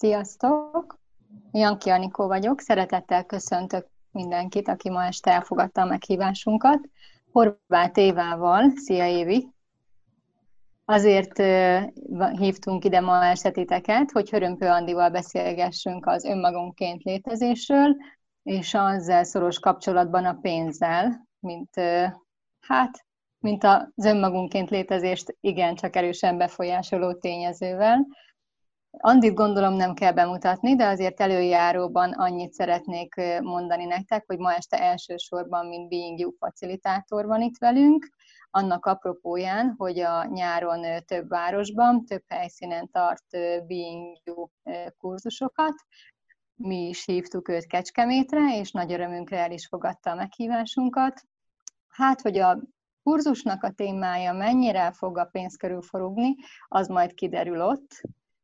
Sziasztok! Janki Anikó vagyok, szeretettel köszöntök mindenkit, aki ma este elfogadta a meghívásunkat. Horváth Évával, szia Évi! Azért hívtunk ide ma esetiteket, hogy Hörömpő Andival beszélgessünk az önmagunkként létezésről, és azzal szoros kapcsolatban a pénzzel, mint hát, mint az önmagunkként létezést igen csak erősen befolyásoló tényezővel. Andit gondolom nem kell bemutatni, de azért előjáróban annyit szeretnék mondani nektek, hogy ma este elsősorban, mint Being You facilitátor van itt velünk, annak apropóján, hogy a nyáron több városban, több helyszínen tart Being You kurzusokat. Mi is hívtuk őt Kecskemétre, és nagy örömünkre el is fogadta a meghívásunkat. Hát, hogy a kurzusnak a témája mennyire fog a pénz körül forogni, az majd kiderül ott,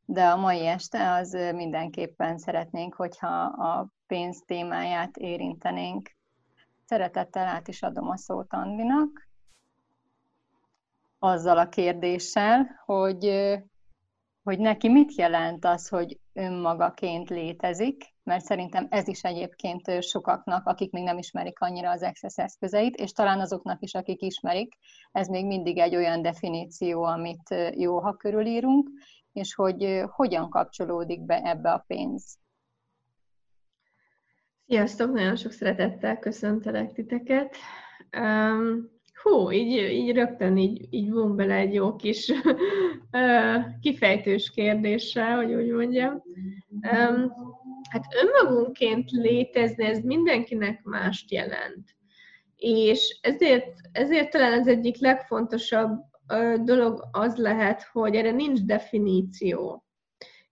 de a mai este az mindenképpen szeretnénk, hogyha a pénz témáját érintenénk. Szeretettel át is adom a szót Andinak, azzal a kérdéssel, hogy, hogy neki mit jelent az, hogy önmagaként létezik, mert szerintem ez is egyébként sokaknak, akik még nem ismerik annyira az Access eszközeit, és talán azoknak is, akik ismerik, ez még mindig egy olyan definíció, amit jó, ha körülírunk, és hogy hogyan kapcsolódik be ebbe a pénz. Sziasztok, nagyon sok szeretettel köszöntelek titeket. Um, hú, így, így rögtön így, így von bele egy jó kis kifejtős kérdéssel, hogy úgy mondjam. Um, hát önmagunkként létezni, ez mindenkinek mást jelent. És ezért, ezért talán az egyik legfontosabb dolog az lehet, hogy erre nincs definíció.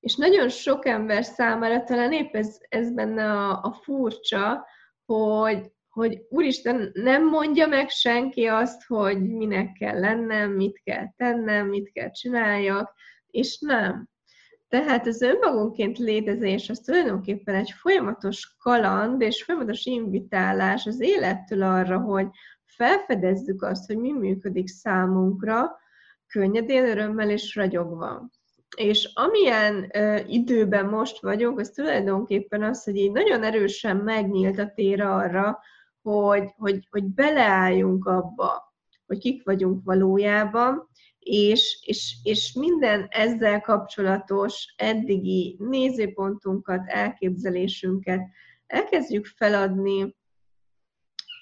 És nagyon sok ember számára talán épp ez, ez benne a, a furcsa, hogy, hogy úristen, nem mondja meg senki azt, hogy minek kell lennem, mit kell tennem, mit kell csináljak, és nem. Tehát az önmagunként létezés az tulajdonképpen egy folyamatos kaland és folyamatos invitálás az élettől arra, hogy felfedezzük azt, hogy mi működik számunkra, könnyedén, örömmel és ragyogva. És amilyen ö, időben most vagyunk, az tulajdonképpen az, hogy így nagyon erősen megnyílt a tér arra, hogy, hogy, hogy beleálljunk abba, hogy kik vagyunk valójában, és, és, és minden ezzel kapcsolatos eddigi nézőpontunkat, elképzelésünket elkezdjük feladni,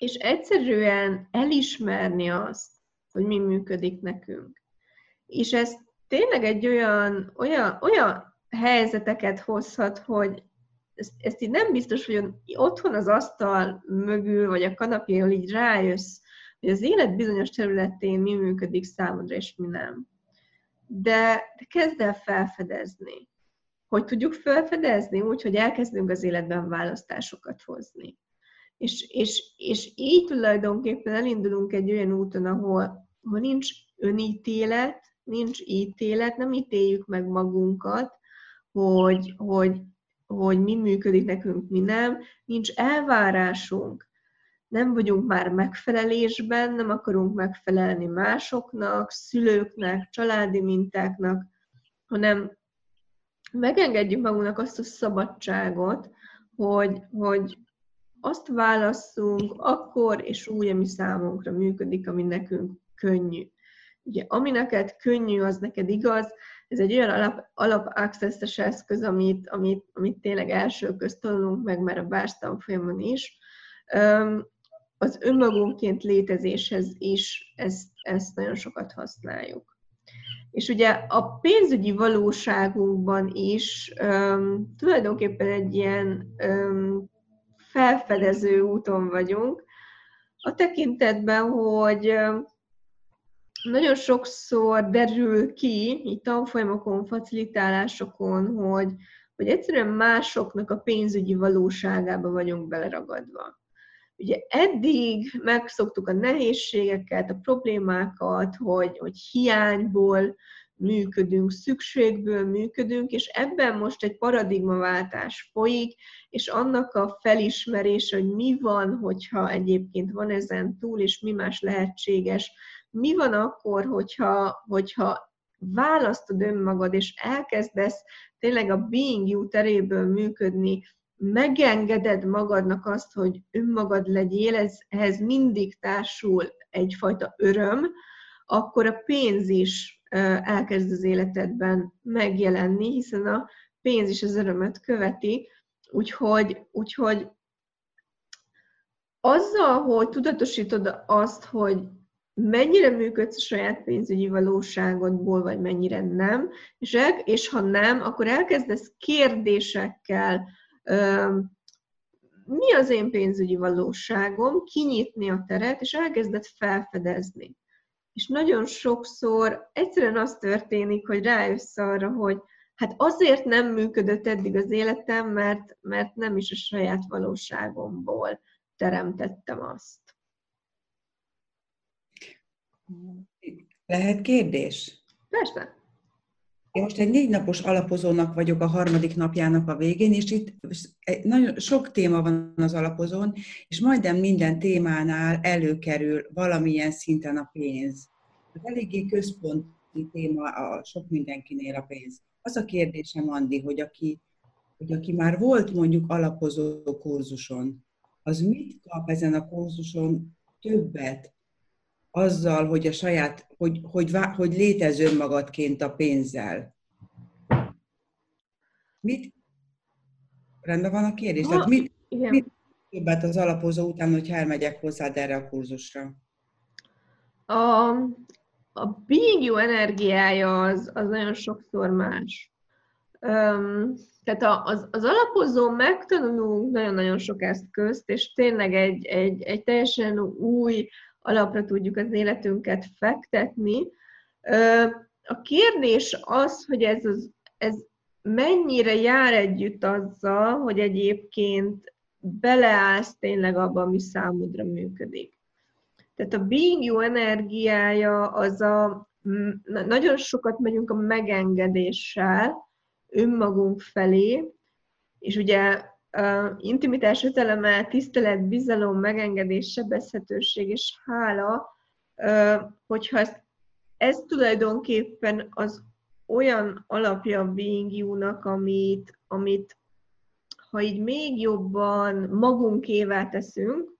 és egyszerűen elismerni azt, hogy mi működik nekünk. És ez tényleg egy olyan, olyan, olyan helyzeteket hozhat, hogy ezt, ezt így nem biztos, hogy otthon az asztal mögül, vagy a kanapéról így rájössz, hogy az élet bizonyos területén mi működik számodra, és mi nem. De, de kezd el felfedezni. Hogy tudjuk felfedezni? Úgy, hogy elkezdünk az életben választásokat hozni. És, és, és így tulajdonképpen elindulunk egy olyan úton, ahol, ahol nincs önítélet, nincs ítélet, nem ítéljük meg magunkat, hogy, hogy, hogy mi működik nekünk, mi nem, nincs elvárásunk, nem vagyunk már megfelelésben, nem akarunk megfelelni másoknak, szülőknek, családi mintáknak, hanem megengedjük magunknak azt a szabadságot, hogy, hogy azt válasszunk akkor és úgy, ami számunkra működik, ami nekünk könnyű. Ugye, ami neked könnyű, az neked igaz, ez egy olyan alap, alap access eszköz, amit, amit, amit tényleg első közt tanulunk meg már a bárstam folyamon is. Az önmagunkként létezéshez is ezt, ezt nagyon sokat használjuk. És ugye a pénzügyi valóságunkban is um, tulajdonképpen egy ilyen um, felfedező úton vagyunk, a tekintetben, hogy nagyon sokszor derül ki, így tanfolyamokon, facilitálásokon, hogy, hogy egyszerűen másoknak a pénzügyi valóságába vagyunk beleragadva. Ugye eddig megszoktuk a nehézségeket, a problémákat, hogy, hogy hiányból működünk, szükségből működünk, és ebben most egy paradigmaváltás folyik, és annak a felismerése, hogy mi van, hogyha egyébként van ezen túl, és mi más lehetséges, mi van akkor, hogyha, hogyha választod önmagad, és elkezdesz tényleg a being you teréből működni, megengeded magadnak azt, hogy önmagad legyél, ez, ehhez mindig társul egyfajta öröm, akkor a pénz is elkezd az életedben megjelenni, hiszen a pénz is az örömet követi, úgyhogy, úgyhogy azzal, hogy tudatosítod azt, hogy mennyire működsz a saját pénzügyi valóságodból, vagy mennyire nem, és, el, és ha nem, akkor elkezdesz kérdésekkel, mi az én pénzügyi valóságom, kinyitni a teret, és elkezded felfedezni. És nagyon sokszor egyszerűen az történik, hogy rájössz arra, hogy hát azért nem működött eddig az életem, mert, mert nem is a saját valóságomból teremtettem azt. Lehet kérdés? Persze. Én most egy négy napos alapozónak vagyok a harmadik napjának a végén, és itt nagyon sok téma van az alapozón, és majdnem minden témánál előkerül valamilyen szinten a pénz. Eléggé központi téma a sok mindenkinél a pénz. Az a kérdésem, Andi, hogy aki, hogy aki már volt mondjuk alapozó kurzuson, az mit kap ezen a kurzuson többet azzal, hogy a saját, hogy, hogy, hogy létez önmagadként a pénzzel? Mit? Rendben van a kérdés? Tehát mit, mit többet az alapozó után, hogy elmegyek hozzád erre a kurzusra? A, a being you energiája az, az nagyon sokszor más. Um, tehát az, az alapozó megtanulunk nagyon-nagyon sok eszközt, és tényleg egy, egy, egy teljesen új alapra tudjuk az életünket fektetni. A kérdés az, hogy ez, az, ez mennyire jár együtt azzal, hogy egyébként beleállsz tényleg abban, ami számodra működik. Tehát a being you energiája az a, nagyon sokat megyünk a megengedéssel önmagunk felé, és ugye intimitás öteleme, tisztelet, bizalom, megengedés, sebezhetőség és hála, hogyha ez, ez tulajdonképpen az olyan alapja a Being You-nak, amit, amit ha így még jobban magunkévá teszünk,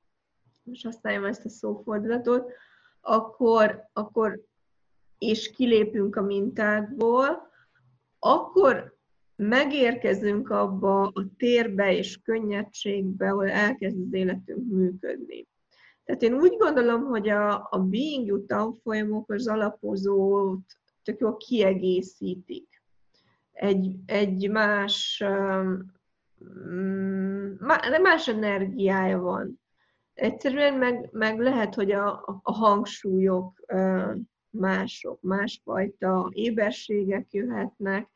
most használjam ezt a szófordulatot, akkor, akkor és kilépünk a mintákból, akkor megérkezünk abba a térbe és könnyedségbe, ahol elkezd az életünk működni. Tehát én úgy gondolom, hogy a, a Being You tanfolyamok az alapozót tök jól kiegészítik. Egy, egy más, um, más energiája van. Egyszerűen meg, meg lehet, hogy a, a hangsúlyok mások, másfajta éberségek jöhetnek,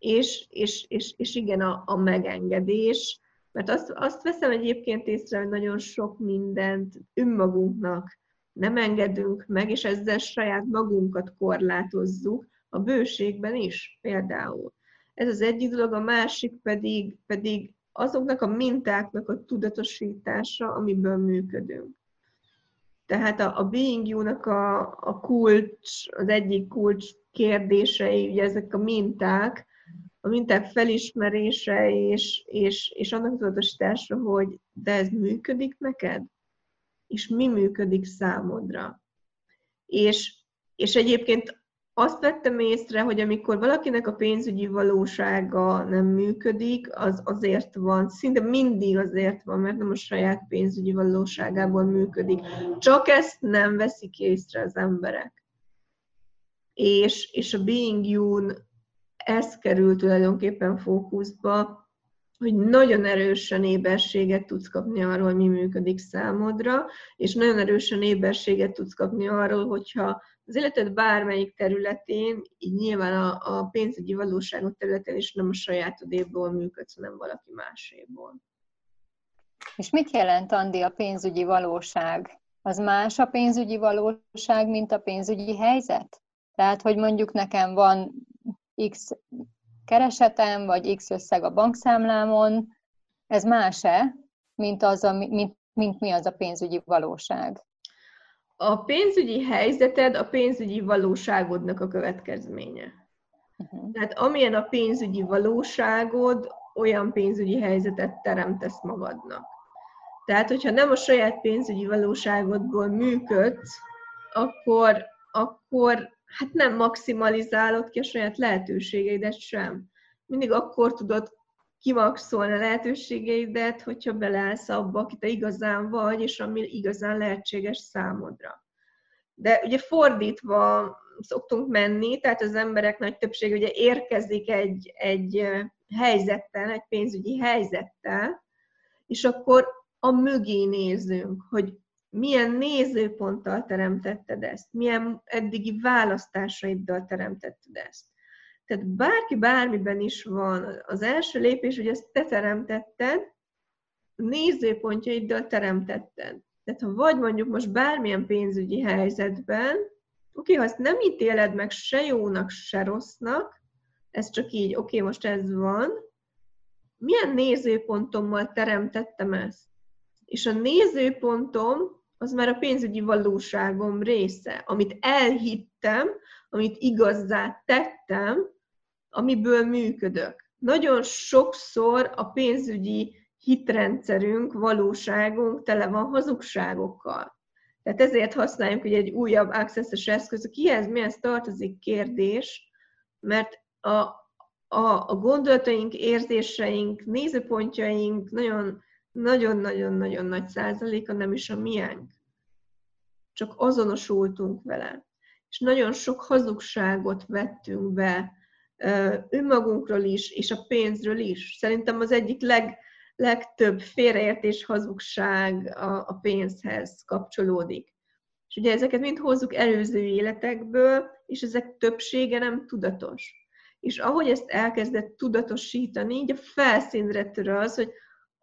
és, és, és, és igen, a, a megengedés, mert azt, azt veszem egyébként észre, hogy nagyon sok mindent önmagunknak nem engedünk meg, és ezzel saját magunkat korlátozzuk, a bőségben is például. Ez az egyik dolog, a másik pedig, pedig azoknak a mintáknak a tudatosítása, amiből működünk. Tehát a, a Being You-nak a, a kulcs, az egyik kulcs kérdései, ugye ezek a minták, a minták felismerése és, és, és annak tudatosítása, hogy de ez működik neked? És mi működik számodra? És, és egyébként azt vettem észre, hogy amikor valakinek a pénzügyi valósága nem működik, az azért van, szinte mindig azért van, mert nem a saját pénzügyi valóságából működik. Csak ezt nem veszik észre az emberek. És, és a Being you ez kerül tulajdonképpen fókuszba, hogy nagyon erősen éberséget tudsz kapni arról, hogy mi működik számodra, és nagyon erősen éberséget tudsz kapni arról, hogyha az életed bármelyik területén, így nyilván a, a pénzügyi valóságot területen is nem a sajátodéból működsz, hanem valaki máséból. És mit jelent, Andi, a pénzügyi valóság? Az más a pénzügyi valóság, mint a pénzügyi helyzet? Tehát, hogy mondjuk nekem van X keresetem, vagy X összeg a bankszámlámon, ez más-e, mint, az a, mint, mint mi az a pénzügyi valóság? a pénzügyi helyzeted a pénzügyi valóságodnak a következménye. Uh-huh. Tehát amilyen a pénzügyi valóságod, olyan pénzügyi helyzetet teremtesz magadnak. Tehát, hogyha nem a saját pénzügyi valóságodból működsz, akkor, akkor hát nem maximalizálod ki a saját lehetőségeidet sem. Mindig akkor tudod kimaxolni a lehetőségeidet, hogyha beleállsz abba, akit te igazán vagy, és ami igazán lehetséges számodra. De ugye fordítva szoktunk menni, tehát az emberek nagy többsége ugye érkezik egy, egy helyzettel, egy pénzügyi helyzettel, és akkor a mögé nézünk, hogy milyen nézőponttal teremtetted ezt, milyen eddigi választásaiddal teremtetted ezt. Tehát bárki bármiben is van, az első lépés, hogy ezt te teremtetted, nézőpontjaiddal teremtetted. Tehát ha vagy mondjuk most bármilyen pénzügyi helyzetben, oké, ha ezt nem ítéled meg se jónak, se rossznak, ez csak így, oké, most ez van, milyen nézőpontommal teremtettem ezt? És a nézőpontom az már a pénzügyi valóságom része, amit elhittem, amit igazzá tettem, amiből működök. Nagyon sokszor a pénzügyi hitrendszerünk, valóságunk tele van hazugságokkal. Tehát ezért használjuk hogy egy újabb access eszköz. Kihez mihez tartozik kérdés, mert a, a, a gondolataink, érzéseink, nézőpontjaink nagyon nagyon-nagyon-nagyon nagy százaléka nem is a miénk. Csak azonosultunk vele. És nagyon sok hazugságot vettünk be önmagunkról is, és a pénzről is. Szerintem az egyik leg, legtöbb félreértés, hazugság a, a pénzhez kapcsolódik. És ugye ezeket mind hozzuk előző életekből, és ezek többsége nem tudatos. És ahogy ezt elkezdett tudatosítani, így a felszínre tör az, hogy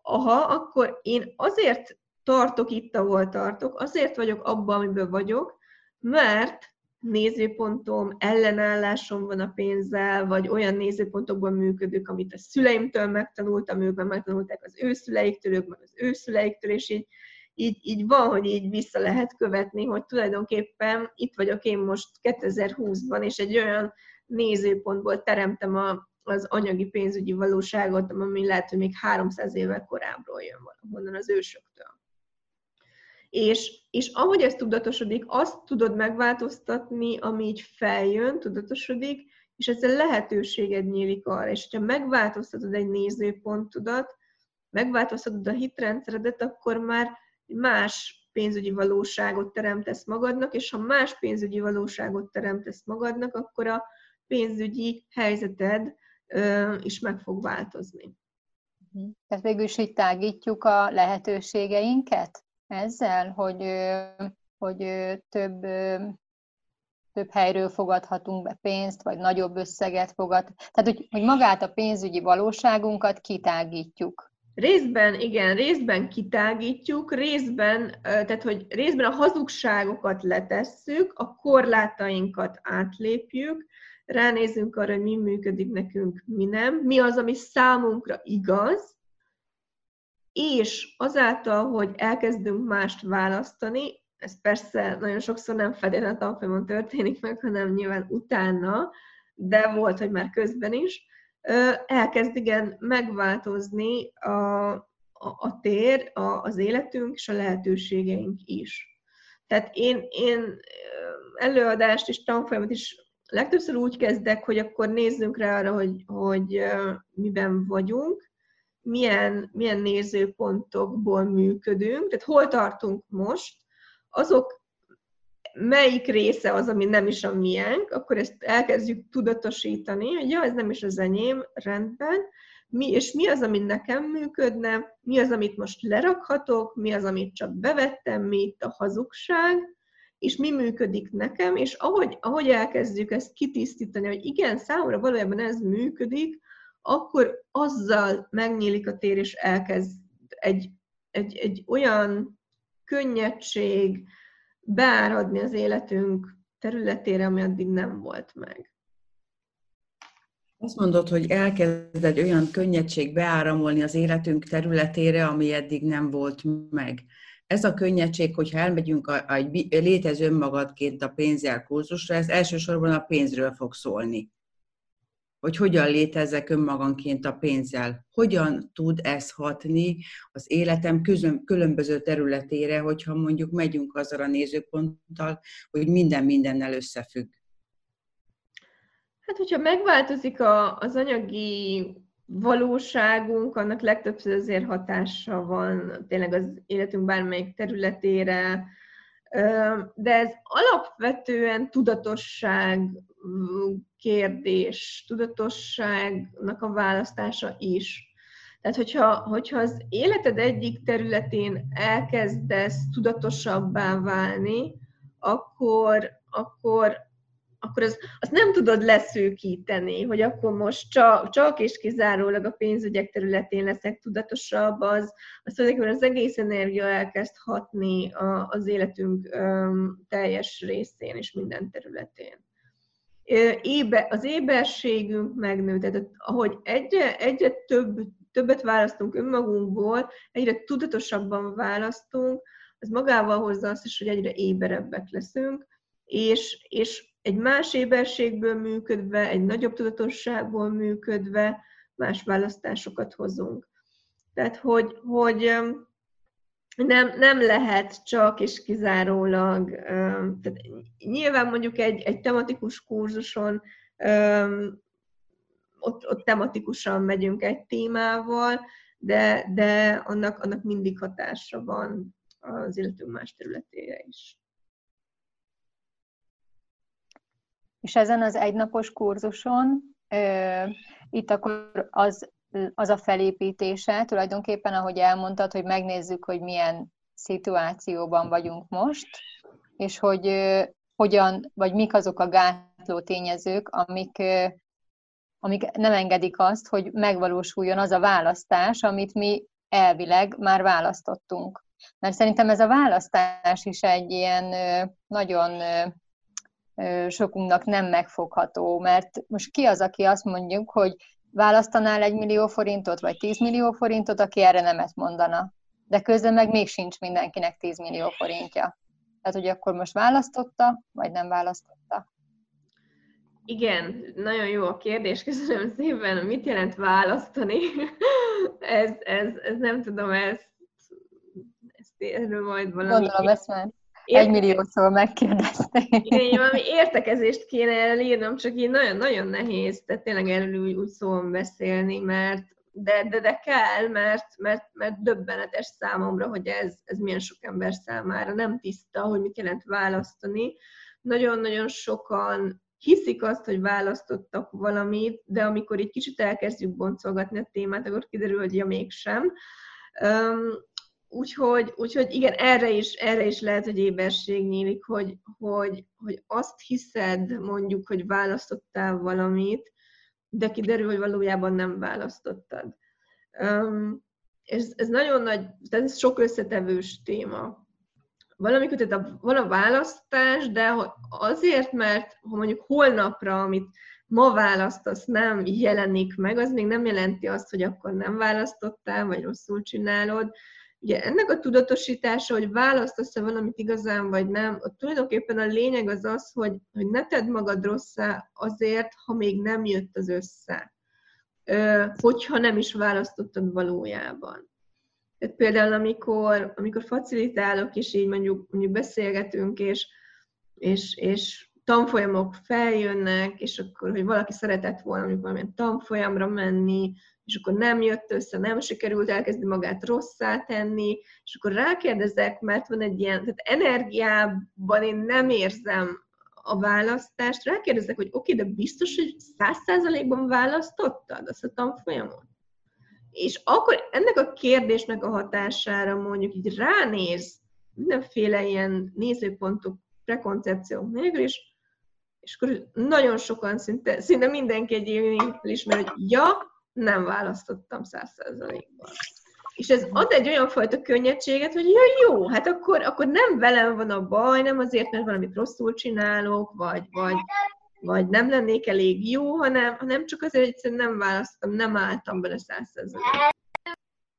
aha, akkor én azért tartok itt, ahol tartok, azért vagyok abban, amiből vagyok, mert nézőpontom, ellenállásom van a pénzzel, vagy olyan nézőpontokban működök, amit a szüleimtől megtanultam, ők meg megtanulták az ő szüleiktől, ők meg az ő szüleiktől, és így, így, így van, hogy így vissza lehet követni, hogy tulajdonképpen itt vagyok én most 2020-ban, és egy olyan nézőpontból teremtem a, az anyagi pénzügyi valóságot, ami lehet, hogy még 300 évvel korábbról jön valahonnan az ősöktől. És, és ahogy ez tudatosodik, azt tudod megváltoztatni, ami így feljön, tudatosodik, és ezzel lehetőséged nyílik arra. És ha megváltoztatod egy nézőpontodat, megváltoztatod a hitrendszeredet, akkor már más pénzügyi valóságot teremtesz magadnak, és ha más pénzügyi valóságot teremtesz magadnak, akkor a pénzügyi helyzeted is meg fog változni. Mhm. Tehát végül is így tágítjuk a lehetőségeinket ezzel, hogy, hogy több, több helyről fogadhatunk be pénzt, vagy nagyobb összeget fogad. Tehát, hogy, hogy magát a pénzügyi valóságunkat kitágítjuk. Részben, igen, részben kitágítjuk, részben, tehát, hogy részben a hazugságokat letesszük, a korlátainkat átlépjük, ránézünk arra, hogy mi működik nekünk, mi nem, mi az, ami számunkra igaz, és azáltal, hogy elkezdünk mást választani, ez persze nagyon sokszor nem feltétlenül a tanfolyamon történik meg, hanem nyilván utána, de volt, hogy már közben is, elkezd igen megváltozni a, a, a tér, a, az életünk és a lehetőségeink is. Tehát én, én előadást és tanfolyamat is legtöbbször úgy kezdek, hogy akkor nézzünk rá arra, hogy, hogy miben vagyunk, milyen, milyen nézőpontokból működünk, tehát hol tartunk most, azok melyik része az, ami nem is a miénk, akkor ezt elkezdjük tudatosítani, hogy ja, ez nem is az enyém, rendben, mi, és mi az, ami nekem működne, mi az, amit most lerakhatok, mi az, amit csak bevettem, mi itt a hazugság, és mi működik nekem, és ahogy, ahogy elkezdjük ezt kitisztítani, hogy igen, számomra valójában ez működik, akkor azzal megnyílik a tér, és elkezd egy, egy, egy olyan könnyedség beáradni az életünk területére, ami addig nem volt meg. Azt mondod, hogy elkezd egy olyan könnyedség beáramolni az életünk területére, ami eddig nem volt meg. Ez a könnyedség, hogyha elmegyünk a, a, egy létező önmagadként a pénzzel kurzusra, ez elsősorban a pénzről fog szólni. Hogy hogyan létezzek önmaganként a pénzzel. Hogyan tud ez hatni az életem közön, különböző területére, hogyha mondjuk megyünk azzal a nézőponttal, hogy minden mindennel összefügg. Hát, hogyha megváltozik a, az anyagi valóságunk, annak legtöbbször azért hatása van tényleg az életünk bármelyik területére, de ez alapvetően tudatosság kérdés, tudatosságnak a választása is. Tehát, hogyha, hogyha az életed egyik területén elkezdesz tudatosabbá válni, akkor, akkor akkor az, azt nem tudod leszűkíteni, hogy akkor most csak, csak és kizárólag a pénzügyek területén leszek tudatosabb, az, az tulajdonképpen az egész energia elkezd hatni a, az életünk um, teljes részén és minden területén. Ébe, az éberségünk megnő, tehát ahogy egyre, egyre több, többet választunk önmagunkból, egyre tudatosabban választunk, az magával hozza azt is, hogy egyre éberebbek leszünk, és, és egy más éberségből működve, egy nagyobb tudatosságból működve más választásokat hozunk. Tehát, hogy, hogy nem, nem lehet csak és kizárólag, tehát nyilván mondjuk egy, egy tematikus kurzuson ott, ott tematikusan megyünk egy témával, de, de annak, annak mindig hatása van az életünk más területére is. És ezen az egynapos kurzuson itt akkor az, az a felépítése, tulajdonképpen, ahogy elmondtad, hogy megnézzük, hogy milyen szituációban vagyunk most, és hogy hogyan, vagy mik azok a gátló tényezők, amik, amik nem engedik azt, hogy megvalósuljon az a választás, amit mi elvileg már választottunk. Mert szerintem ez a választás is egy ilyen nagyon sokunknak nem megfogható, mert most ki az, aki azt mondjuk, hogy választanál egy millió forintot, vagy 10 millió forintot, aki erre nemet mondana. De közben meg még sincs mindenkinek 10 millió forintja. Tehát, hogy akkor most választotta, vagy nem választotta? Igen, nagyon jó a kérdés, köszönöm szépen. Mit jelent választani? ez, ez, ez nem tudom, ezt, ezt erről majd valami... Gondolom, ezt már egy milliószor megkérdezték. Igen, valami értekezést kéne elírnom, csak így nagyon-nagyon nehéz, tehát tényleg erről úgy, úgy szóval beszélni, mert de, de, de kell, mert, mert, mert döbbenetes számomra, hogy ez, ez milyen sok ember számára nem tiszta, hogy mit jelent választani. Nagyon-nagyon sokan hiszik azt, hogy választottak valamit, de amikor egy kicsit elkezdjük boncolgatni a témát, akkor kiderül, hogy ja mégsem. Úgyhogy, úgyhogy igen, erre is, erre is lehet, hogy éberség nyílik, hogy, hogy, hogy azt hiszed mondjuk, hogy választottál valamit, de kiderül, hogy valójában nem választottad. Um, ez, ez nagyon nagy, tehát ez sok összetevős téma. Valamikor tehát a, van a választás, de azért, mert ha mondjuk holnapra, amit ma választasz, nem jelenik meg, az még nem jelenti azt, hogy akkor nem választottál, vagy rosszul csinálod, Ugye ennek a tudatosítása, hogy választasz-e valamit igazán, vagy nem, ott tulajdonképpen a lényeg az az, hogy, hogy ne tedd magad rosszá azért, ha még nem jött az össze, hogyha nem is választottad valójában. Tehát például, amikor, amikor facilitálok, és így mondjuk, mondjuk beszélgetünk, és, és, és tanfolyamok feljönnek, és akkor, hogy valaki szeretett volna mondjuk valamilyen tanfolyamra menni, és akkor nem jött össze, nem sikerült, elkezdi magát rosszá tenni, és akkor rákérdezek, mert van egy ilyen, tehát energiában én nem érzem a választást, rákérdezek, hogy oké, okay, de biztos, hogy száz százalékban választottad azt a tanfolyamot? És akkor ennek a kérdésnek a hatására mondjuk így ránéz mindenféle ilyen nézőpontok, prekoncepciók nélkül, és, és akkor nagyon sokan, szinte, szinte mindenki egy évig felismer, hogy ja, nem választottam száz százalékban. És ez ad egy olyan fajta könnyedséget, hogy ja, jó, hát akkor, akkor nem velem van a baj, nem azért, mert valamit rosszul csinálok, vagy, vagy, vagy nem lennék elég jó, hanem, hanem csak azért, hogy egyszerűen nem választottam, nem álltam bele száz százalékban.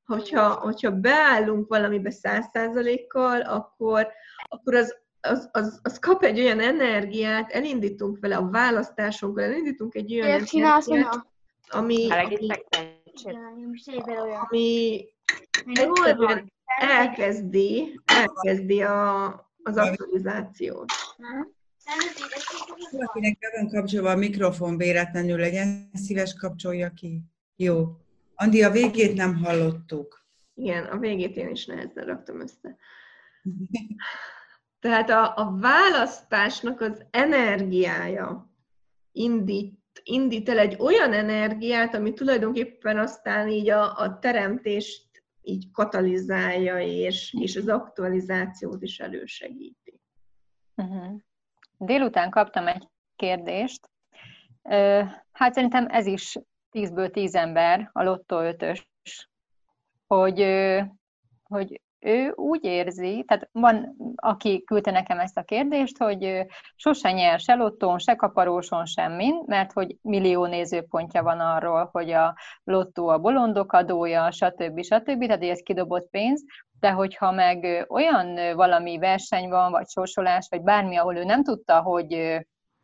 hogyha, hogyha beállunk valamibe száz százalékkal, akkor, akkor az, az, az, az kap egy olyan energiát, elindítunk vele a választásunkkal, elindítunk egy olyan energiát, ami, ami, ami egyszerűen elkezdi, elkezdi a, az aktualizációt. Valakinek be van kapcsolva a mikrofon véletlenül legyen, szíves kapcsolja ki. Jó. Andi, a végét nem hallottuk. Igen, a végét én is nehezen raktam össze. Tehát a, a választásnak az energiája indít, indít el egy olyan energiát, ami tulajdonképpen aztán így a, a teremtést így katalizálja, és, és az aktualizációt is elősegíti. Uh-huh. Délután kaptam egy kérdést. Hát szerintem ez is 10-ből 10 ember, a Lotto 5 hogy, hogy ő úgy érzi, tehát van, aki küldte nekem ezt a kérdést, hogy sose nyer se lottón, se kaparóson, semmin, mert hogy millió nézőpontja van arról, hogy a lottó a bolondok adója, stb. stb. Tehát ez kidobott pénz, de hogyha meg olyan valami verseny van, vagy sorsolás, vagy bármi, ahol ő nem tudta, hogy,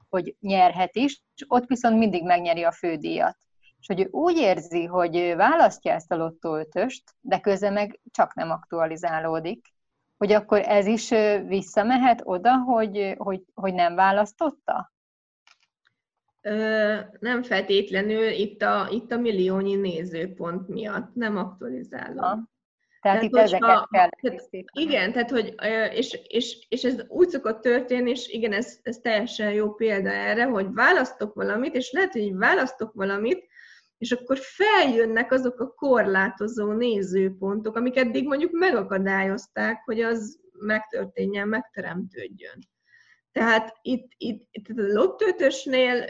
hogy nyerhet is, ott viszont mindig megnyeri a fődíjat és hogy ő úgy érzi, hogy választja ezt a lottó ötöst, de közben meg csak nem aktualizálódik, hogy akkor ez is visszamehet oda, hogy, hogy, hogy nem választotta? Ö, nem feltétlenül itt a, itt a milliónyi nézőpont miatt, nem aktualizálom. Ha. Tehát, tehát itt ezeket kell tehát, Igen, tehát hogy, és, és, és ez úgy szokott történni, és igen, ez, ez teljesen jó példa erre, hogy választok valamit, és lehet, hogy választok valamit, és akkor feljönnek azok a korlátozó nézőpontok, amik eddig mondjuk megakadályozták, hogy az megtörténjen, megteremtődjön. Tehát itt, itt, itt a lottőtösnél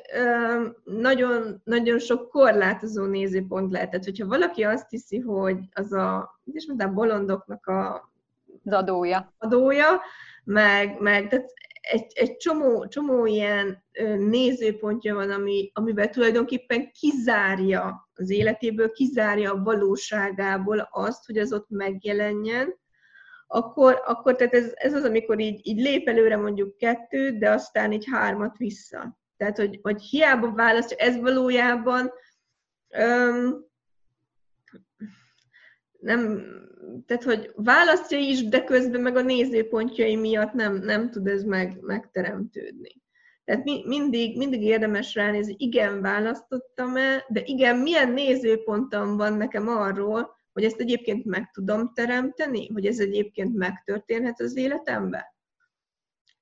nagyon, nagyon sok korlátozó nézőpont lehetett. Hogyha valaki azt hiszi, hogy az a, és mondtam, bolondoknak a, az adója, adója meg, meg tehát egy, egy csomó, csomó ilyen nézőpontja van, ami, amiben tulajdonképpen kizárja az életéből, kizárja a valóságából azt, hogy az ott megjelenjen, akkor, akkor tehát ez, ez az, amikor így, így lép előre mondjuk kettőt, de aztán így hármat vissza. Tehát, hogy, hogy hiába választja, ez valójában öm, nem, tehát, hogy választja is, de közben meg a nézőpontjai miatt nem, nem tud ez meg, megteremtődni. Tehát mi, mindig, mindig érdemes ránézni, igen, választottam-e, de igen, milyen nézőpontom van nekem arról, hogy ezt egyébként meg tudom teremteni, hogy ez egyébként megtörténhet az életemben.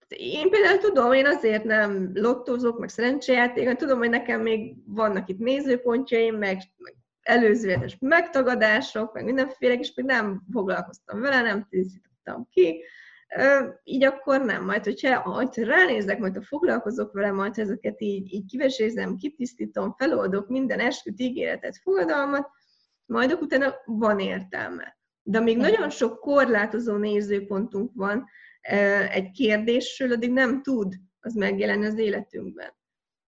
Én például tudom, én azért nem lottózok, meg szerencsejáték, tudom, hogy nekem még vannak itt nézőpontjaim, meg, meg előzőletes megtagadások, meg mindenféle, és még nem foglalkoztam vele, nem tisztítottam ki, így akkor nem. Majd, hogyha majd ránézek, majd ha foglalkozok vele, majd ezeket így, így kivesézem, kitisztítom, feloldok minden esküt, ígéretet, fogadalmat, majd utána van értelme. De még nagyon sok korlátozó nézőpontunk van egy kérdésről, addig nem tud az megjelenni az életünkben.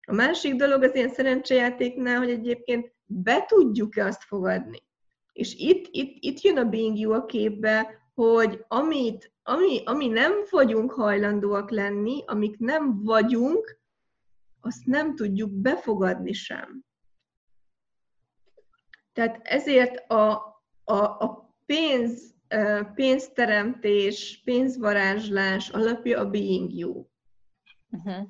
A másik dolog az ilyen szerencsejátéknál, hogy egyébként be tudjuk-e azt fogadni. És itt, itt, itt jön a being you a képbe, hogy amit, ami, ami nem vagyunk hajlandóak lenni, amik nem vagyunk, azt nem tudjuk befogadni sem. Tehát ezért a, a, a pénz, pénzteremtés, pénzvarázslás alapja a being you. Uh-huh.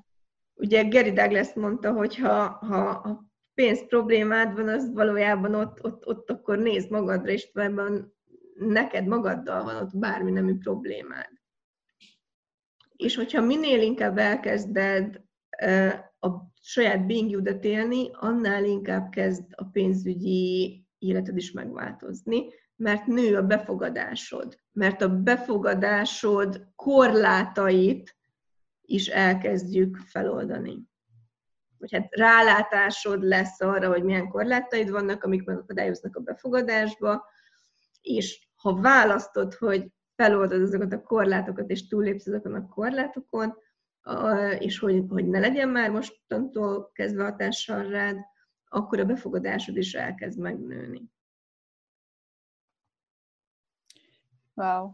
Ugye Gary Douglas mondta, hogy ha, ha, ha pénz problémád van, az valójában ott, ott, ott akkor nézd magadra, és tulajdonképpen neked magaddal van ott bármi nemű problémád. És hogyha minél inkább elkezded a saját being élni, annál inkább kezd a pénzügyi életed is megváltozni, mert nő a befogadásod. Mert a befogadásod korlátait is elkezdjük feloldani vagy hát rálátásod lesz arra, hogy milyen korlátaid vannak, amik megakadályoznak a befogadásba, és ha választod, hogy feloldod azokat a korlátokat, és túllépsz azokon a korlátokon, és hogy, hogy ne legyen már mostantól kezdve hatással rád, akkor a befogadásod is elkezd megnőni. Wow,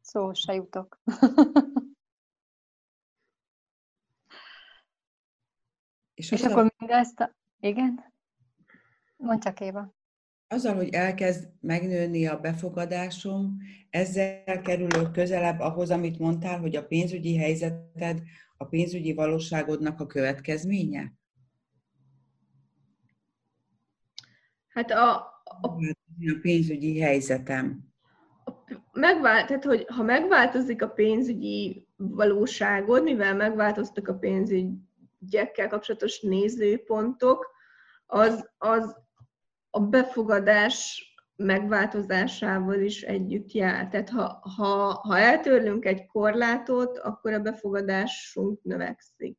szó se jutok. és, és akkor mindezt, a... igen? Mondj csak Éva. Azzal, hogy elkezd megnőni a befogadásom, ezzel kerülök közelebb ahhoz, amit mondtál, hogy a pénzügyi helyzeted a pénzügyi valóságodnak a következménye? Hát a, a, a pénzügyi helyzetem. Megvált, tehát, hogy ha megváltozik a pénzügyi valóságod, mivel megváltoztak a pénzügyekkel kapcsolatos nézőpontok, az, az a befogadás megváltozásával is együtt jár. Tehát ha, ha, ha eltörlünk egy korlátot, akkor a befogadásunk növekszik.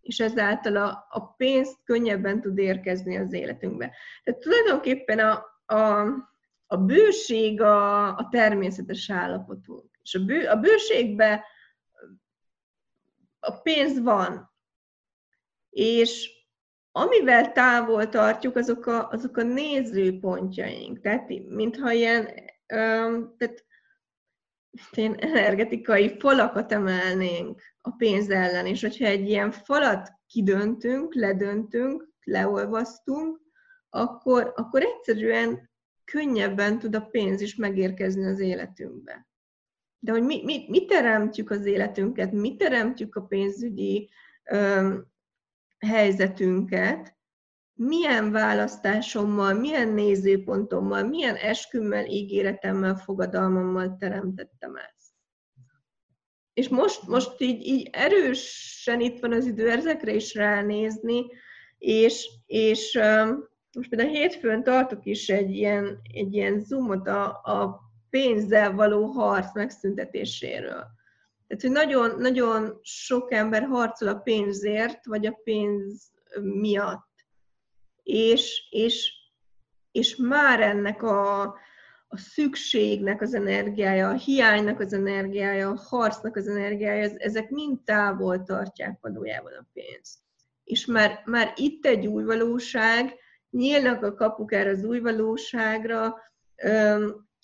És ezáltal a, a pénzt könnyebben tud érkezni az életünkbe. Tehát tulajdonképpen a, a, a bőség a, a természetes állapotunk. És a, bő, a bőségben a pénz van. És amivel távol tartjuk, azok a, azok a nézőpontjaink. Tehát, mintha ilyen, um, tehát én energetikai falakat emelnénk a pénz ellen, és hogyha egy ilyen falat kidöntünk, ledöntünk, leolvasztunk, akkor, akkor egyszerűen könnyebben tud a pénz is megérkezni az életünkbe. De hogy mi, mi, mi teremtjük az életünket, mi teremtjük a pénzügyi helyzetünket, milyen választásommal, milyen nézőpontommal, milyen eskümmel, ígéretemmel, fogadalmammal teremtettem ezt. És most, most így, így erősen itt van az idő ezekre is ránézni, és, és most például hétfőn tartok is egy ilyen, egy ilyen zoomot a, a pénzzel való harc megszüntetéséről. Tehát, hogy nagyon, nagyon sok ember harcol a pénzért, vagy a pénz miatt. És, és, és már ennek a, a szükségnek az energiája, a hiánynak az energiája, a harcnak az energiája, ezek mind távol tartják valójában a pénzt. És már, már itt egy új valóság, nyílnak a kapuk erre az új valóságra,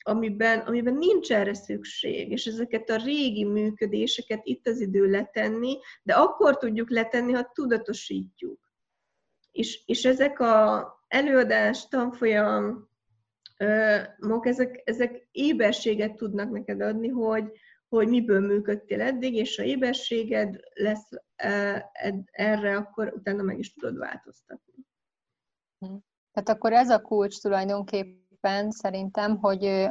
amiben, amiben nincs erre szükség, és ezeket a régi működéseket itt az idő letenni, de akkor tudjuk letenni, ha tudatosítjuk. És, és ezek a előadás, tanfolyam, ezek, ezek éberséget tudnak neked adni, hogy, hogy miből működtél eddig, és ha éberséged lesz erre, akkor utána meg is tudod változtatni. Tehát akkor ez a kulcs tulajdonképpen mindenképpen szerintem, hogy,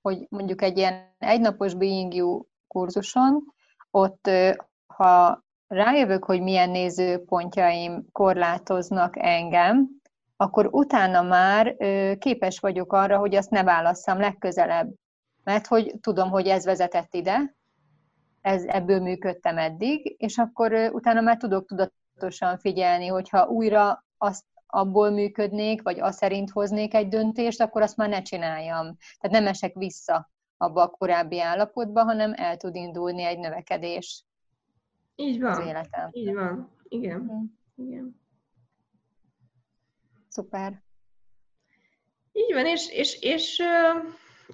hogy mondjuk egy ilyen egynapos Being You kurzuson, ott ha rájövök, hogy milyen nézőpontjaim korlátoznak engem, akkor utána már képes vagyok arra, hogy azt ne válasszam legközelebb. Mert hogy tudom, hogy ez vezetett ide, ez, ebből működtem eddig, és akkor utána már tudok tudatosan figyelni, hogyha újra azt abból működnék, vagy az szerint hoznék egy döntést, akkor azt már ne csináljam. Tehát nem esek vissza abba a korábbi állapotba, hanem el tud indulni egy növekedés Így van. az életem. Így van. Igen. Hm. Igen. Szuper. Így van, és, és, és,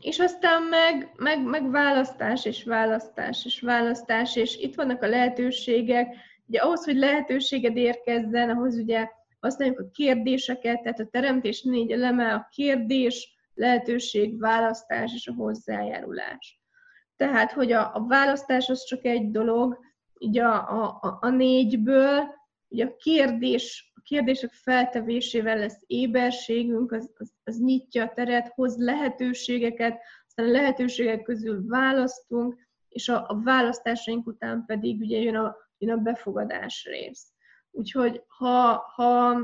és aztán meg, meg, meg választás, és választás, és választás, és itt vannak a lehetőségek. Ugye ahhoz, hogy lehetőséged érkezzen, ahhoz ugye használjuk a kérdéseket, tehát a teremtés négy eleme a kérdés, lehetőség, választás és a hozzájárulás. Tehát, hogy a, a választás az csak egy dolog, így a, a, a négyből, ugye a kérdés, a kérdések feltevésével lesz éberségünk, az, az, az nyitja a teret, hoz lehetőségeket, aztán a lehetőségek közül választunk, és a, a választásaink után pedig ugye jön a, jön a befogadás rész. Úgyhogy ha, ha,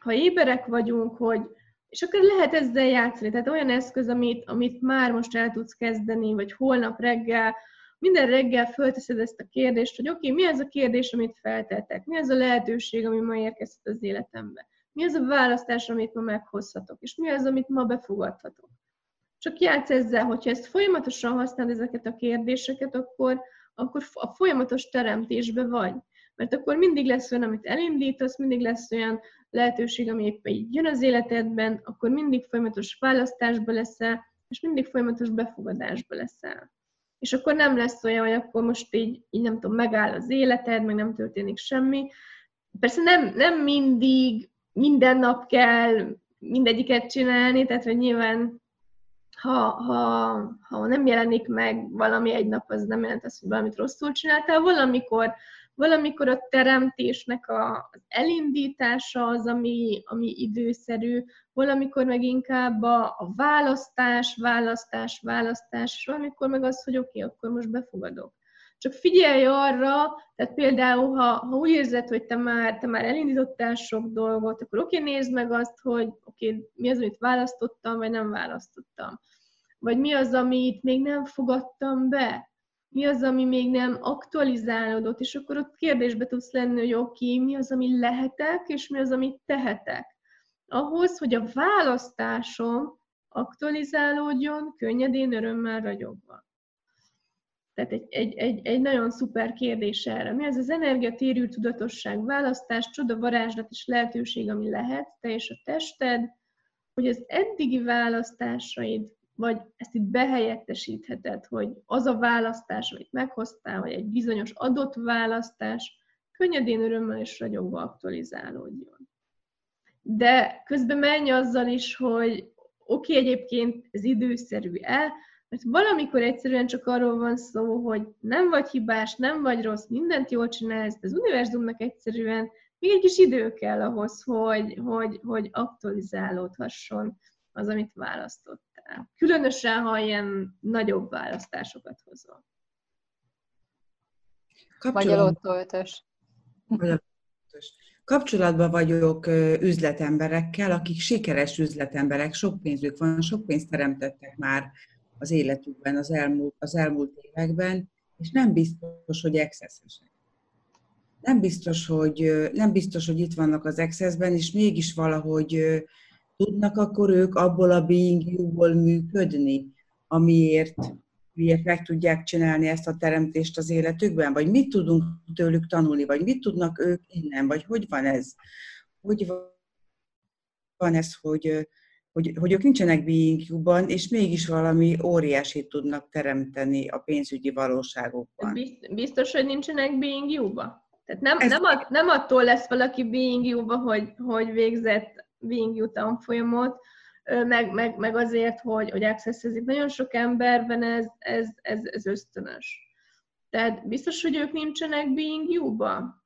ha éberek vagyunk, hogy és akkor lehet ezzel játszani. Tehát olyan eszköz, amit, amit már most el tudsz kezdeni, vagy holnap reggel, minden reggel fölteszed ezt a kérdést, hogy oké, okay, mi az a kérdés, amit feltettek? Mi az a lehetőség, ami ma érkezett az életembe? Mi az a választás, amit ma meghozhatok? És mi az, amit ma befogadhatok? Csak játsz ezzel, hogyha ezt folyamatosan használod ezeket a kérdéseket, akkor, akkor a folyamatos teremtésbe vagy mert akkor mindig lesz olyan, amit elindítasz, mindig lesz olyan lehetőség, ami éppen így jön az életedben, akkor mindig folyamatos választásba leszel, és mindig folyamatos befogadásba leszel. És akkor nem lesz olyan, hogy akkor most így, így nem tudom, megáll az életed, meg nem történik semmi. Persze nem, nem mindig, minden nap kell mindegyiket csinálni, tehát hogy nyilván ha, ha, ha nem jelenik meg valami egy nap, az nem jelent azt, hogy valamit rosszul csináltál. Valamikor, valamikor a teremtésnek a, az elindítása az, ami, ami időszerű, valamikor meg inkább a, a választás, választás, választás, és valamikor meg az, hogy oké, okay, akkor most befogadok. Csak figyelj arra, tehát például, ha, ha úgy érzed, hogy te már, te már elindítottál sok dolgot, akkor oké, nézd meg azt, hogy oké, mi az, amit választottam, vagy nem választottam. Vagy mi az, amit még nem fogadtam be mi az, ami még nem aktualizálódott, és akkor ott kérdésbe tudsz lenni, hogy oké, okay, mi az, ami lehetek, és mi az, amit tehetek. Ahhoz, hogy a választásom aktualizálódjon, könnyedén, örömmel, ragyogva. Tehát egy, egy, egy, egy nagyon szuper kérdés erre. Mi az az energiatérű tudatosság, választás, csoda, varázslat és lehetőség, ami lehet, te és a tested, hogy az eddigi választásaid vagy ezt itt behelyettesítheted, hogy az a választás, amit meghoztál, vagy egy bizonyos adott választás, könnyedén örömmel és ragyogva aktualizálódjon. De közben menj azzal is, hogy oké, okay, egyébként ez időszerű-e, mert valamikor egyszerűen csak arról van szó, hogy nem vagy hibás, nem vagy rossz, mindent jól csinálsz, de az univerzumnak egyszerűen még egy kis idő kell ahhoz, hogy, hogy, hogy aktualizálódhasson az, amit választott el. Különösen, ha ilyen nagyobb választásokat hozol. Vagy a lottó Kapcsolatban vagyok üzletemberekkel, akik sikeres üzletemberek, sok pénzük van, sok pénzt teremtettek már az életükben, az elmúlt, az elmúlt években, és nem biztos, hogy excessesek. Nem biztos, hogy, nem biztos, hogy itt vannak az excessben, és mégis valahogy tudnak akkor ők abból a being you-ból működni, amiért, miért meg tudják csinálni ezt a teremtést az életükben? Vagy mit tudunk tőlük tanulni? Vagy mit tudnak ők innen? Vagy hogy van ez? Hogy van ez, hogy, hogy, hogy ők nincsenek being you-ban, és mégis valami óriási tudnak teremteni a pénzügyi valóságokban. Biztos, hogy nincsenek being you-ba? Tehát nem, ez... nem, nem attól lesz valaki being you-ba, hogy, hogy végzett Wing You tanfolyamot, meg, meg, meg azért, hogy, hogy accesszezik. Nagyon sok emberben ez, ez, ez, ez ösztönös. Tehát biztos, hogy ők nincsenek being you-ba.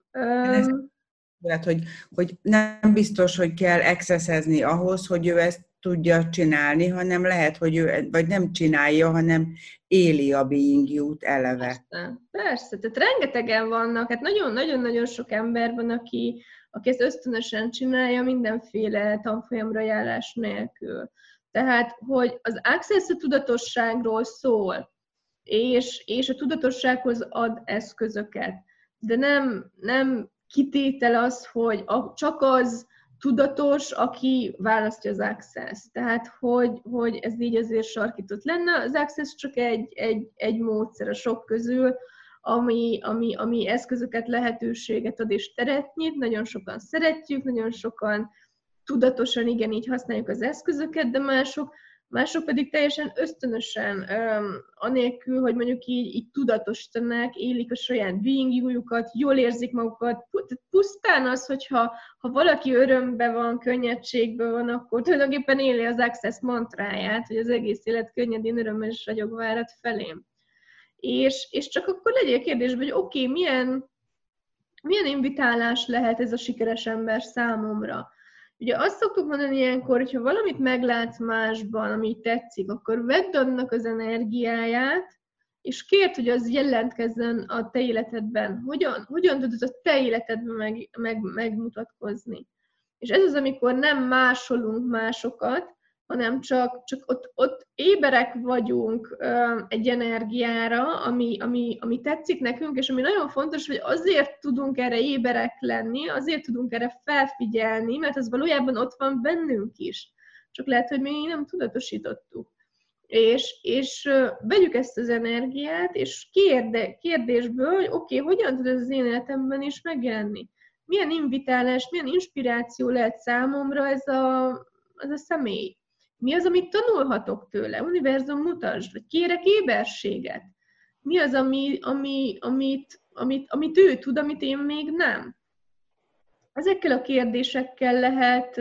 lehet, hogy, hogy nem biztos, hogy kell accessezni ahhoz, hogy ő ezt tudja csinálni, hanem lehet, hogy ő vagy nem csinálja, hanem éli a being you-t eleve. Persze, persze, tehát rengetegen vannak, hát nagyon-nagyon-nagyon sok ember van, aki, aki ezt ösztönösen csinálja mindenféle tanfolyamra járás nélkül. Tehát, hogy az access a tudatosságról szól, és, és a tudatossághoz ad eszközöket, de nem, nem kitétel az, hogy a, csak az tudatos, aki választja az access. Tehát, hogy, hogy ez így azért sarkított lenne. Az access csak egy, egy, egy módszer a sok közül, ami, ami, ami eszközöket, lehetőséget ad és teret nyit. Nagyon sokan szeretjük, nagyon sokan tudatosan igen, így használjuk az eszközöket, de mások, mások pedig teljesen ösztönösen, um, anélkül, hogy mondjuk így, így tudatosítanák, élik a saját being jól érzik magukat. Pusztán az, hogyha ha valaki örömbe van, könnyedségben van, akkor tulajdonképpen éli az Access mantráját, hogy az egész élet könnyedén örömmel és ragyogvárat felém és, és csak akkor legyél kérdésben, hogy oké, okay, milyen, milyen invitálás lehet ez a sikeres ember számomra. Ugye azt szoktuk mondani ilyenkor, hogyha valamit meglátsz másban, ami tetszik, akkor vedd annak az energiáját, és kérd, hogy az jelentkezzen a te életedben. Hogyan, hogyan tudod a te életedben meg, meg, megmutatkozni. És ez az, amikor nem másolunk másokat, hanem csak, csak ott, ott éberek vagyunk egy energiára, ami, ami, ami tetszik nekünk, és ami nagyon fontos, hogy azért tudunk erre éberek lenni, azért tudunk erre felfigyelni, mert az valójában ott van bennünk is. Csak lehet, hogy mi nem tudatosítottuk. És, és vegyük ezt az energiát, és kérde, kérdésből, hogy oké, okay, hogyan tud ez az én életemben is megjelenni? Milyen invitálás, milyen inspiráció lehet számomra ez a, ez a személy? Mi az, amit tanulhatok tőle? Univerzum mutasd, vagy kérek éberséget. Mi az, ami, ami, amit, amit, amit ő tud, amit én még nem? Ezekkel a kérdésekkel lehet,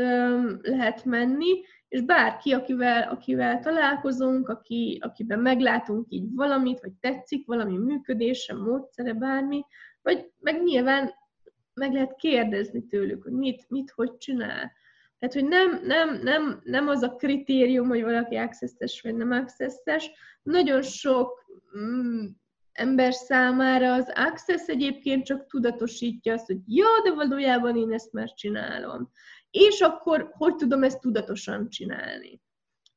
lehet menni, és bárki, akivel, akivel találkozunk, aki, akiben meglátunk így valamit, vagy tetszik valami működése, módszere, bármi, vagy meg nyilván meg lehet kérdezni tőlük, hogy mit, mit hogy csinál. Tehát, hogy nem, nem, nem, nem az a kritérium, hogy valaki access vagy nem access Nagyon sok mm, ember számára az access egyébként csak tudatosítja azt, hogy ja, de valójában én ezt már csinálom. És akkor hogy tudom ezt tudatosan csinálni?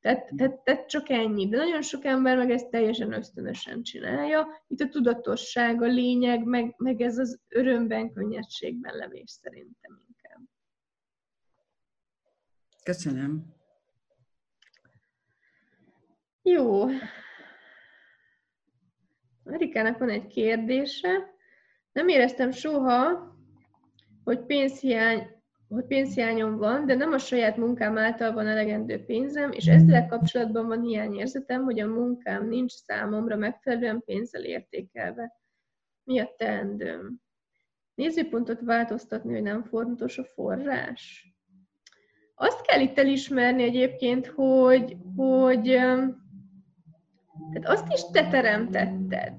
Tehát, tehát, tehát csak ennyi. De nagyon sok ember meg ezt teljesen ösztönösen csinálja. Itt a tudatosság a lényeg, meg, meg ez az örömben, könnyedségben levés szerintem. Köszönöm. Jó. Marikának van egy kérdése. Nem éreztem soha, hogy pénzhiány hogy pénzhiányom van, de nem a saját munkám által van elegendő pénzem, és ezzel kapcsolatban van hiányérzetem, hogy a munkám nincs számomra megfelelően pénzzel értékelve. Mi a teendőm? Nézőpontot változtatni, hogy nem fontos a forrás? Azt kell itt elismerni egyébként, hogy, hogy tehát azt is te teremtetted.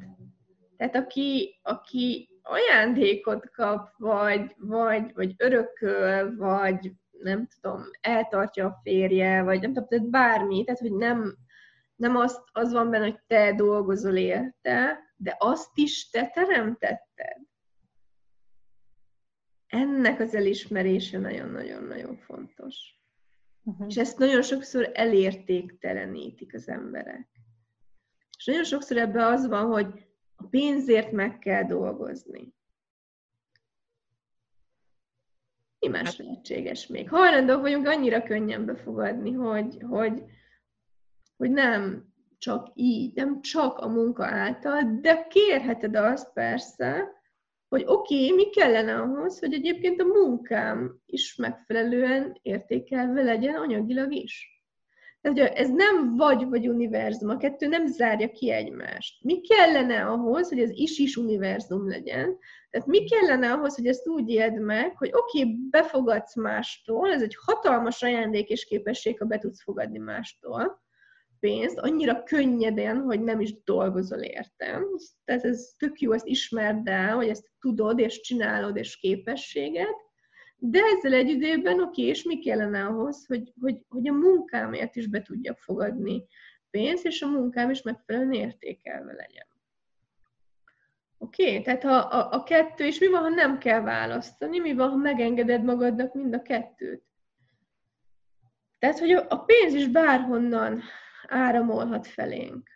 Tehát aki, aki ajándékot kap, vagy, vagy, vagy örököl, vagy nem tudom, eltartja a férje, vagy nem tudom, tehát bármi, tehát hogy nem, nem az, az van benne, hogy te dolgozol érte, de azt is te teremtetted. Ennek az elismerése nagyon-nagyon-nagyon fontos. Uh-huh. És ezt nagyon sokszor elértéktelenítik az emberek. És nagyon sokszor ebben az van, hogy a pénzért meg kell dolgozni. Mi más hát- lehetséges még? Hajlandók vagyunk annyira könnyen befogadni, hogy, hogy, hogy nem csak így, nem csak a munka által, de kérheted azt persze, hogy oké, okay, mi kellene ahhoz, hogy egyébként a munkám is megfelelően értékelve legyen anyagilag is. Tehát, ez nem vagy vagy univerzum, a kettő nem zárja ki egymást. Mi kellene ahhoz, hogy ez is-is univerzum legyen? Tehát mi kellene ahhoz, hogy ezt úgy éld meg, hogy oké, okay, befogadsz mástól, ez egy hatalmas ajándék és képesség, ha be tudsz fogadni mástól pénzt, annyira könnyeden, hogy nem is dolgozol értem. Tehát ez tök jó, ezt ismerd el, hogy ezt tudod, és csinálod, és képességet, de ezzel egy időben, oké, okay, és mi kellene ahhoz, hogy, hogy, hogy a munkámért is be tudjak fogadni pénzt, és a munkám is megfelelően értékelve legyen. Oké, okay? tehát ha a, a kettő, és mi van, ha nem kell választani, mi van, ha megengeded magadnak mind a kettőt? Tehát, hogy a pénz is bárhonnan áramolhat felénk.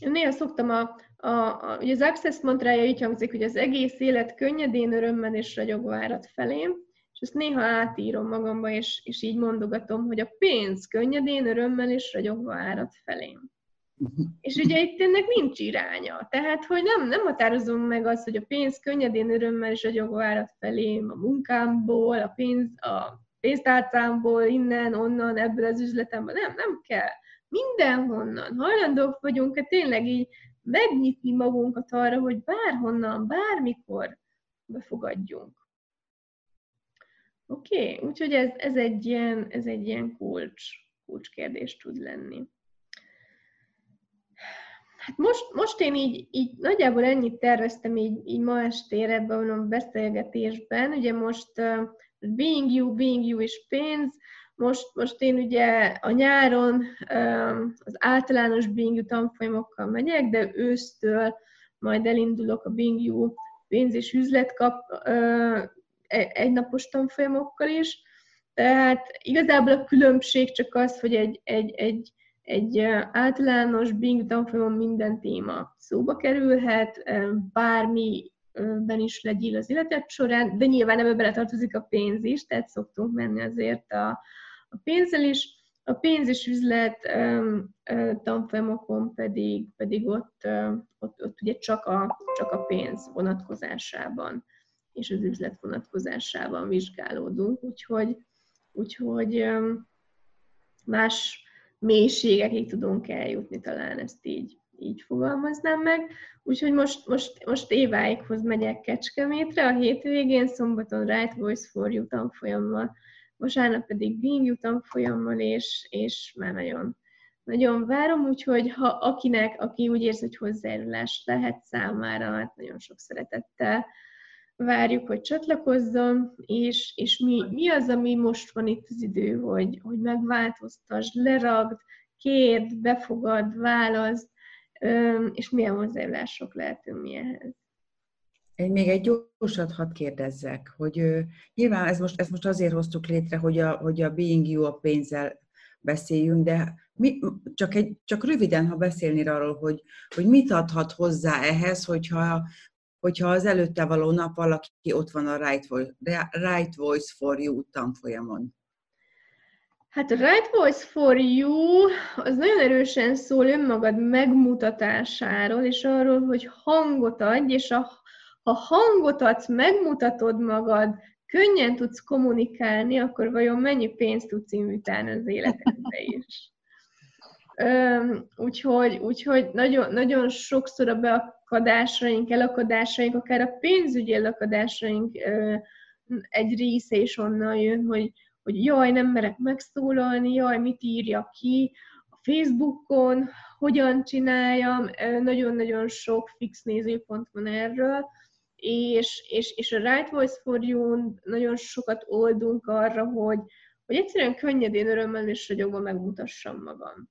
Én néha szoktam a, a, a ugye az Access mantrája így hangzik, hogy az egész élet könnyedén, örömmel és ragyogva árad felém, és ezt néha átírom magamba, és, és így mondogatom, hogy a pénz könnyedén, örömmel és ragyogva árad felém. És ugye itt ennek nincs iránya. Tehát, hogy nem, nem határozom meg azt, hogy a pénz könnyedén, örömmel és ragyogva árad felém a munkámból, a pénz, a pénztárcámból, innen, onnan, ebből az üzletemből. Nem, nem kell. Mindenhonnan. Hajlandók vagyunk -e tényleg így megnyitni magunkat arra, hogy bárhonnan, bármikor befogadjunk. Oké, okay, úgyhogy ez, ez, egy ilyen, ez egy ilyen kulcs, kulcskérdés tud lenni. Hát most, most én így, így nagyjából ennyit terveztem így, így ma estére ebben a beszélgetésben. Ugye most uh, Being You, Being You is pénz, most, most én ugye a nyáron az általános Being You tanfolyamokkal megyek, de ősztől majd elindulok a Being You pénz és üzletkap uh, E, egynapos tanfolyamokkal is. Tehát igazából a különbség csak az, hogy egy, egy, egy, egy általános Bing tanfolyamon minden téma szóba kerülhet, bármiben is legyél az életed során, de nyilván ebbe beletartozik a pénz is, tehát szoktunk menni azért a, a pénzzel is. A pénz és üzlet tanfolyamokon pedig, pedig ott, ott, ott ugye csak a, csak a pénz vonatkozásában és az üzlet vonatkozásában vizsgálódunk, úgyhogy, úgyhogy más, mélységekig tudunk eljutni, talán ezt így, így fogalmaznám meg. Úgyhogy most, most, most éváikhoz megyek Kecskemétre, a hétvégén, szombaton Right Voice for You tanfolyammal, vasárnap pedig Being You tanfolyammal, és, és már nagyon, nagyon várom, úgyhogy ha akinek, aki úgy érzi, hogy hozzájárulás lehet számára, hát nagyon sok szeretettel várjuk, hogy csatlakozzon, és, és mi, mi az, ami most van itt az idő, hogy, hogy megváltoztass, leragd, kérd, befogad, választ, és milyen hozzájárulások lehetünk mi ehhez. Még egy gyorsat hadd kérdezzek, hogy uh, nyilván ez most, ezt most azért hoztuk létre, hogy a, hogy a Being You a pénzzel beszéljünk, de mi, csak, egy, csak röviden, ha beszélnél arról, hogy, hogy mit adhat hozzá ehhez, hogyha, hogyha az előtte való nap valaki ott van a Right Voice, right Voice for You tanfolyamon. Hát a Right Voice for You az nagyon erősen szól önmagad megmutatásáról, és arról, hogy hangot adj, és a, ha hangot adsz, megmutatod magad, könnyen tudsz kommunikálni, akkor vajon mennyi pénzt tudsz invitálni az életedbe is. úgyhogy, úgyhogy nagyon, nagyon sokszor a beakadásaink, elakadásaink, akár a pénzügyi elakadásaink egy része is onnan jön, hogy, hogy jaj, nem merek megszólalni, jaj, mit írja ki a Facebookon, hogyan csináljam, nagyon-nagyon sok fix nézőpont van erről, és, és, és a Right Voice for you nagyon sokat oldunk arra, hogy, hogy egyszerűen könnyedén, örömmel és ragyogva megmutassam magam.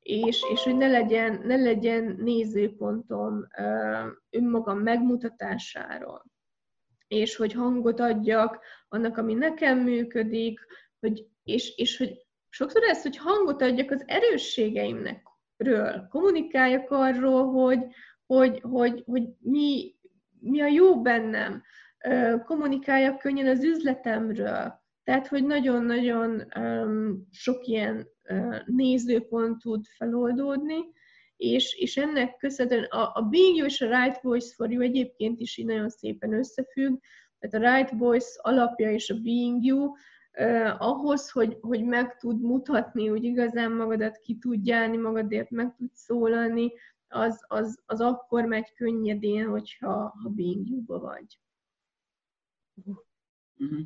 És, és hogy ne legyen, ne legyen nézőpontom önmagam megmutatásáról. És hogy hangot adjak annak, ami nekem működik, hogy, és, és hogy sokszor ez, hogy hangot adjak az erősségeimnek, ről, kommunikáljak arról, hogy, hogy, hogy, hogy mi, mi a jó bennem, kommunikáljak könnyen az üzletemről. Tehát, hogy nagyon-nagyon sok ilyen nézőpont tud feloldódni, és, és ennek köszönhetően a, a Being You és a Right Voice for You egyébként is így nagyon szépen összefügg, tehát a Right Voice alapja és a Being You, eh, ahhoz, hogy, hogy meg tud mutatni, hogy igazán magadat ki tudjálni, magadért meg tud szólalni, az, az, az akkor megy könnyedén, hogyha ha being vagy. Mhm.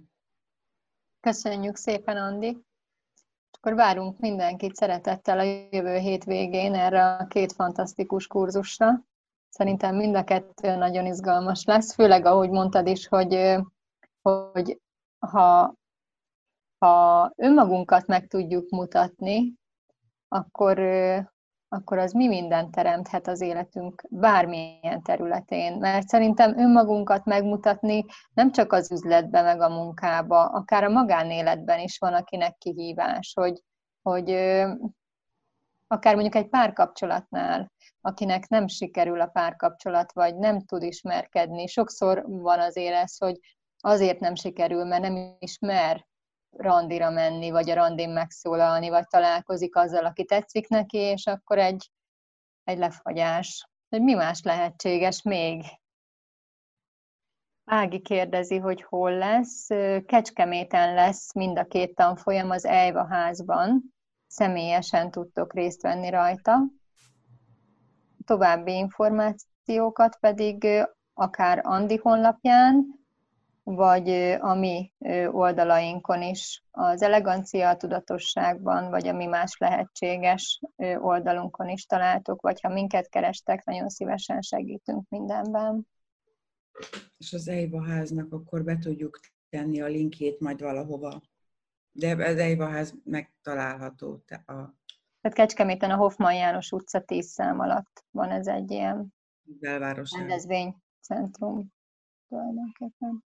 Köszönjük szépen, Andi! Akkor várunk mindenkit szeretettel a jövő hét végén erre a két fantasztikus kurzusra. Szerintem mind a kettő nagyon izgalmas lesz, főleg ahogy mondtad is, hogy, hogy ha, ha önmagunkat meg tudjuk mutatni, akkor, akkor az mi mindent teremthet az életünk bármilyen területén. Mert szerintem önmagunkat megmutatni nem csak az üzletbe, meg a munkába, akár a magánéletben is van, akinek kihívás, hogy, hogy akár mondjuk egy párkapcsolatnál, akinek nem sikerül a párkapcsolat, vagy nem tud ismerkedni. Sokszor van azért ez, hogy azért nem sikerül, mert nem ismer randira menni, vagy a randin megszólalni, vagy találkozik azzal, aki tetszik neki, és akkor egy, egy lefagyás. Hogy mi más lehetséges még? Ági kérdezi, hogy hol lesz. Kecskeméten lesz mind a két tanfolyam az Ejva házban. Személyesen tudtok részt venni rajta. További információkat pedig akár Andi honlapján, vagy a mi oldalainkon is, az elegancia tudatosságban, vagy a mi más lehetséges oldalunkon is találtok, vagy ha minket kerestek, nagyon szívesen segítünk mindenben. És az Eiva háznak akkor be tudjuk tenni a linkjét majd valahova. De az Eiva ház megtalálható. Te a... Tehát Kecskeméten a Hoffman János utca 10 szám alatt van ez egy ilyen rendezvénycentrum tulajdonképpen.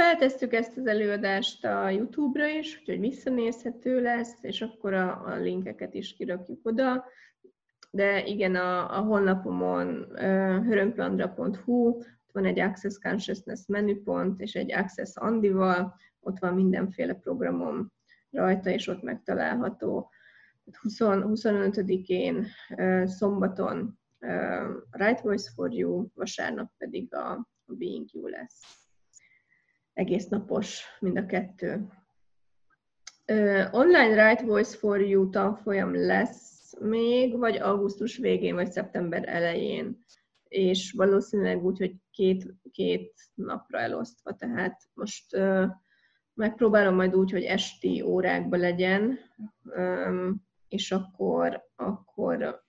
Feltesszük ezt az előadást a YouTube-ra is, úgyhogy visszanézhető lesz, és akkor a, a linkeket is kirakjuk oda. De igen, a, a honlapomon uh, hörömplandra.hu, van egy Access Consciousness menüpont, és egy Access Andival, ott van mindenféle programom rajta, és ott megtalálható. 20, 25-én uh, szombaton Right Voice for You, vasárnap pedig a, a Being You lesz egész napos mind a kettő. online Right Voice for You tanfolyam lesz még, vagy augusztus végén, vagy szeptember elején. És valószínűleg úgy, hogy két, két napra elosztva. Tehát most megpróbálom majd úgy, hogy esti órákban legyen, és akkor, akkor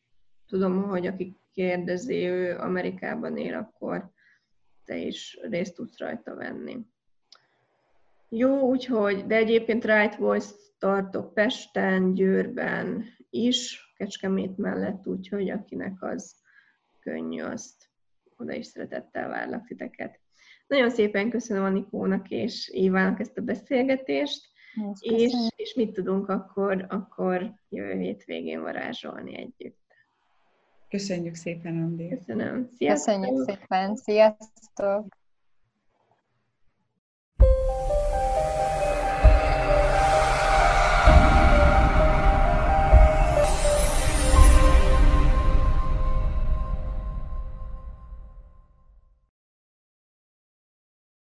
tudom, hogy aki kérdezi, ő Amerikában él, akkor te is részt tudsz rajta venni. Jó, úgyhogy, de egyébként Right Voice tartok Pesten, Győrben is, Kecskemét mellett, úgyhogy akinek az könnyű, azt oda is szeretettel várlak titeket. Nagyon szépen köszönöm Anikónak és Évának ezt a beszélgetést, és, és mit tudunk akkor, akkor jövő hétvégén varázsolni együtt. Köszönjük szépen, Andi. Köszönöm. Sziasztok. Köszönjük szépen. Sziasztok.